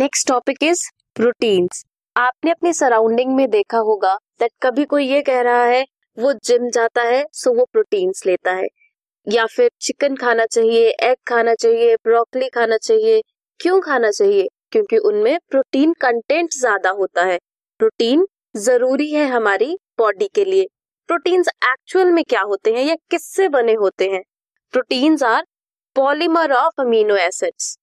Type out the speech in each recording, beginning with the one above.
Next topic is proteins आपने अपने surrounding में देखा होगा दैट कभी कोई ये कह रहा है, वो जिम जाता है सो वो प्रोटीन्स लेता है। या फिर चिकन खाना चाहिए एग खाना चाहिए ब्रोकली खाना चाहिए, क्यों खाना चाहिए? क्योंकि उनमें प्रोटीन कंटेंट ज़्यादा होता है। प्रोटीन ज़रूरी है हमारी बॉडी के लिए। प्रोटीन्स एक्चुअल में क्या होते हैं या किससे बने होते हैं? Proteins are polymer of amino acids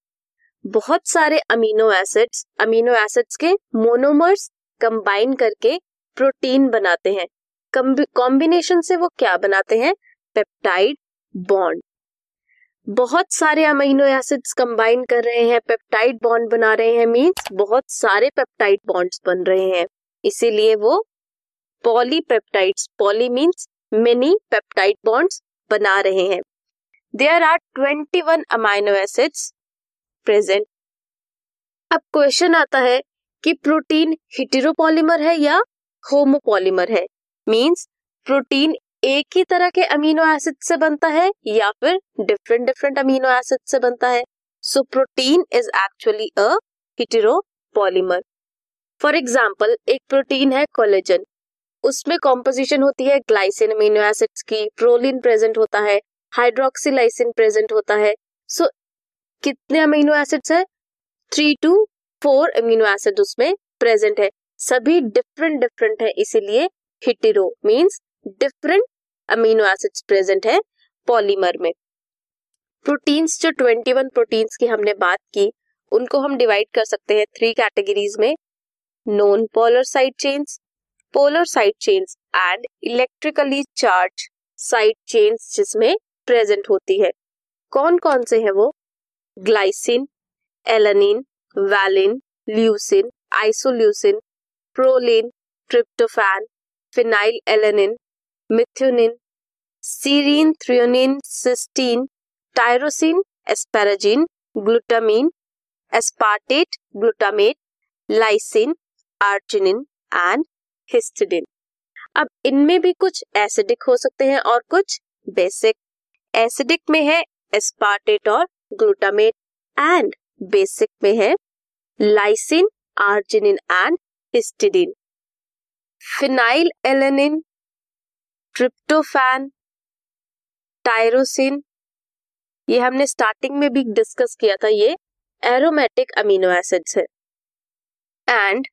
बहुत सारे अमीनो एसिड्स अमीनो एसिड्स के मोनोमर्स कंबाइन करके प्रोटीन बनाते हैं। कॉम्बिनेशन से वो क्या बनाते हैं? पेप्टाइड बॉन्ड बहुत सारे अमीनो एसिड्स कंबाइन कर रहे हैं पेप्टाइड बॉन्ड बना रहे हैं मींस बहुत सारे पेप्टाइड बॉन्ड्स बन रहे हैं। इसीलिए वो polypeptides poly means many peptide bonds बना रहे हैं। There are 21 amino acids present. अब क्वेश्चन आता है कि प्रोटीन हिटेरोपॉलीमर है या होमोपॉलीमर है? मींस प्रोटीन एक ही तरह के अमीनो एसिड से बनता है या फिर डिफरेंट डिफरेंट अमीनो एसिड से बनता है? So protein is actually a heteropolymer. For example एक प्रोटीन है कोलेजन। उसमें कॉम्पोजिशन होती है ग्लाइसिन अमीनो एसिड्स की प्रोलिन प्रेजेंट होता है हाइड्रोक्सीलाइसिन प्रेजेंट होता है। सो so, कितने अमीनो एसिड्स है? Three two four amino acid उसमें प्रेजेंट है। सभी डिफरेंट डिफरेंट है, इसीलिए hetero means different amino acids present है पॉलीमर में। प्रोटीन्स जो 21 प्रोटीन्स की हमने बात की, उनको हम डिवाइड कर सकते हैं थ्री कैटेगरीज में। Non polar side chains polar side chains and electrically charge side chains जिसमें प्रेजेंट होती है। कौन कौन से हैं वो? Glycine alanine valine leucine isoleucine proline tryptophan phenylalanine methionine serine threonine cysteine tyrosine asparagine glutamine aspartate glutamate lysine arginine and histidine अब इनमें भी कुछ एसिडिक हो सकते हैं और कुछ बेसिक एसिडिक में है एस्पार्टेट और ग्लूटामेट एंड बेसिक में है lysine arginine and histidine phenylalanine tryptophan tyrosine ये हमने स्टार्टिंग में भी डिस्कस किया था, ये एरोमेटिक अमीनो एसिड्स है। एंड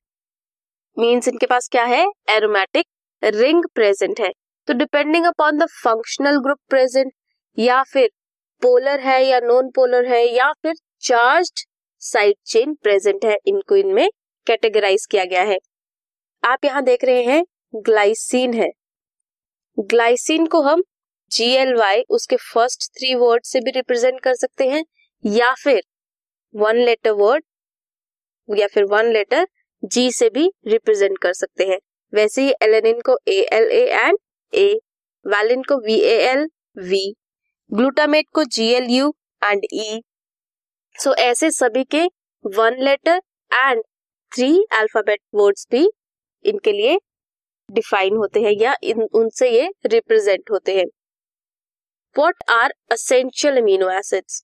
मींस इनके पास क्या है? एरोमेटिक रिंग प्रेजेंट है। तो depending upon the functional group present या फिर पोलर है या नॉन पोलर है या फिर चार्ज साइड चेन प्रेजेंट है इनको इनमें कैटेगराइज किया गया है। आप यहाँ देख रहे हैं ग्लाइसिन है। ग्लाइसिन को हम जी एल वाई उसके फ़र्स्ट थ्री वर्ड से भी रिप्रेजेंट कर सकते हैं, या फिर वन लेटर वर्ड या फिर वन लेटर जी से भी रिप्रेजेंट कर सकते हैं। वैसे ही एलेनिन को A L A and A valine को V A L V glutamate को G L U and E so ऐसे सभी के one letter and three alphabet words भी इनके लिए डिफाइन होते हैं या इन उनसे ये रिप्रेजेंट होते हैं। What are essential amino acids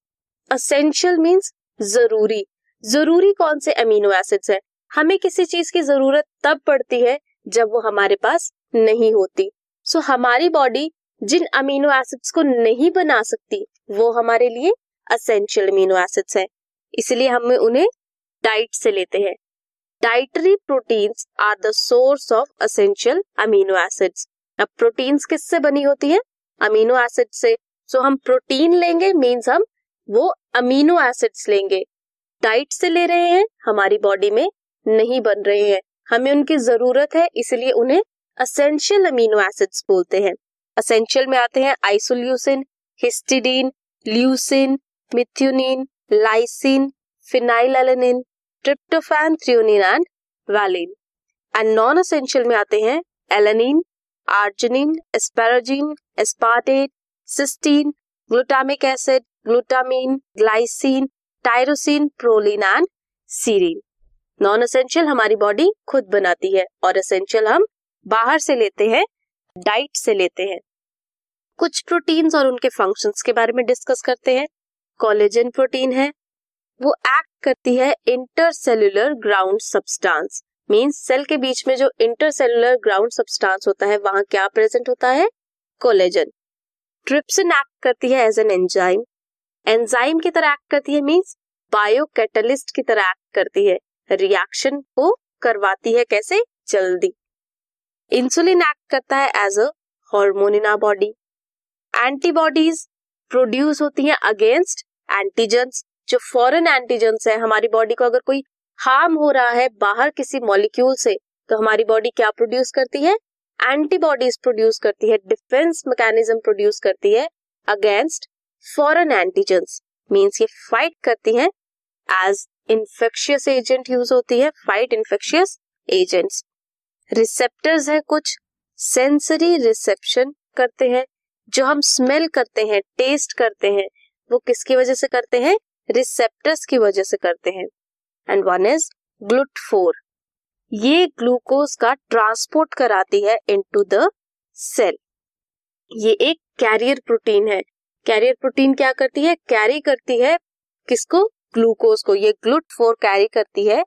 essential means ज़रूरी। ज़रूरी कौन से अमीनो एसिड्स है? हमें किसी चीज़ की ज़रूरत तब पड़ती है जब वो हमारे पास नहीं होती। सो so, हमारी बॉडी जिन अमीनो एसिड्स को नहीं बना सकती वो हमारे लिए असेंशियल अमीनो एसिड्स है। इसलिए हम उन्हें डाइट से लेते हैं। Dietary proteins are the source of essential amino acids अब प्रोटीन्स किससे बनी होती है? अमीनो एसिड से। सो so, हम प्रोटीन लेंगे मीन्स हम वो अमीनो एसिड्स लेंगे। डाइट से ले रहे हैं हमारी बॉडी में नहीं बन रहे हैं। हमें उनकी ज़रूरत है इसलिए उन्हें असेंशियल अमीनो एसिड्स बोलते हैं। असेंशियल में आते हैं isoleucine histidine leucine methionine lysine phenyl tryptophan threonine and valine and non essential में आते हैं alanine arginine asparagine aspartate cysteine glutamic acid glutamine glycine tyrosine proline and serine non essential हमारी body खुद बनाती है और असेंशियल हम बाहर से लेते हैं डाइट से लेते हैं। कुछ प्रोटीन्स और उनके फ़ंक्शंस के बारे में डिस्कस करते हैं। कोलेजन प्रोटीन है। वो एक्ट करती है intercellular ground substance. Means cell के बीच में जो इंटरसेल्युलर ग्राउंड सब्सटेंस होता है, वहाँ क्या प्रेजेंट होता है? कोलेजन। ट्रिप्सिन एक्ट करती है एज एन एंजाइम। एंजाइम की तरह एक्ट करती है मींस बायो कैटलिस्ट की तरह एक्ट करती है। रिएक्शन को करवाती है कैसे? जल्दी। इंसुलिन एक्ट करता है as a hormone in our body antibodies produce होती हैं अगेंस्ट एंटीजेंस जो फॉरेन एंटीजेंस है। हमारी बॉडी को अगर कोई हार्म हो रहा है बाहर किसी मॉलिक्यूल से तो हमारी बॉडी क्या प्रोड्यूस करती है? एंटीबॉडीज प्रोड्यूस करती है डिफेंस मैकेनिज्म प्रोड्यूस करती है अगेंस्ट फॉरेन एंटीजेंस मींस ये फाइट करती हैं एज इन्फेक्शियस एजेंट यूज़ होती है फाइट इन्फेक्शियस एजेंट्स रिसेप्टर्स है, कुछ सेंसरी रिसेप्शन करते हैं, जो हम स्मेल करते हैं टेस्ट करते हैं, वो किसकी वजह से करते हैं? रिसेप्टर्स की वजह से करते हैं। And one is GLUT four ये ग्लूकोज का ट्रांसपोर्ट कराती है इनटू द सेल ये एक कैरियर प्रोटीन है। कैरियर प्रोटीन क्या करती है? कैरी करती है किसको? ग्लूकोज को। ये ग्लूट फोर कैरी करती है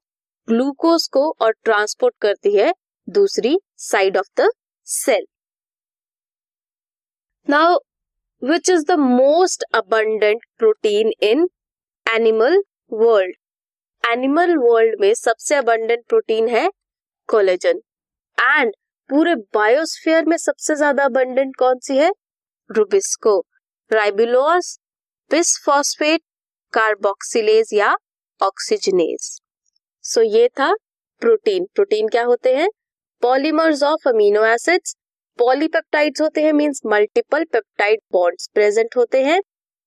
ग्लूकोज को और ट्रांसपोर्ट करती है दूसरी side of the cell now which is the most abundant protein in animal world animal world में सबसे अबंडेंट प्रोटीन है कोलेजन एंड पूरे बायोस्फीयर में सबसे ज़्यादा अबंडेंट कौन सी है? रुबिस्को राइबिलोस बिसफॉस्फेट कार्बोक्सिलेज या ऑक्सीजनेज सो so, ये था प्रोटीन प्रोटीन क्या होते हैं? Polymers of amino acids polypeptides होते हैं means multiple peptide bonds present होते हैं.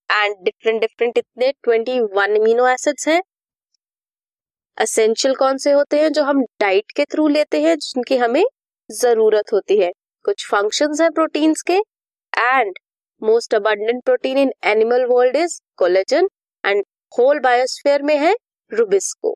एंड डिफरेंट डिफरेंट इतने ट्वेंटी वन अमीनो एसिड्स हैं. असेंशियल कौन से होते हैं जो हम डाइट के थ्रू लेते हैं, जिनकी हमें ज़रूरत होती है. कुछ फ़ंक्शंस हैं प्रोटीन्स के. And most abundant protein in animal world is collagen and whole biosphere में है rubisco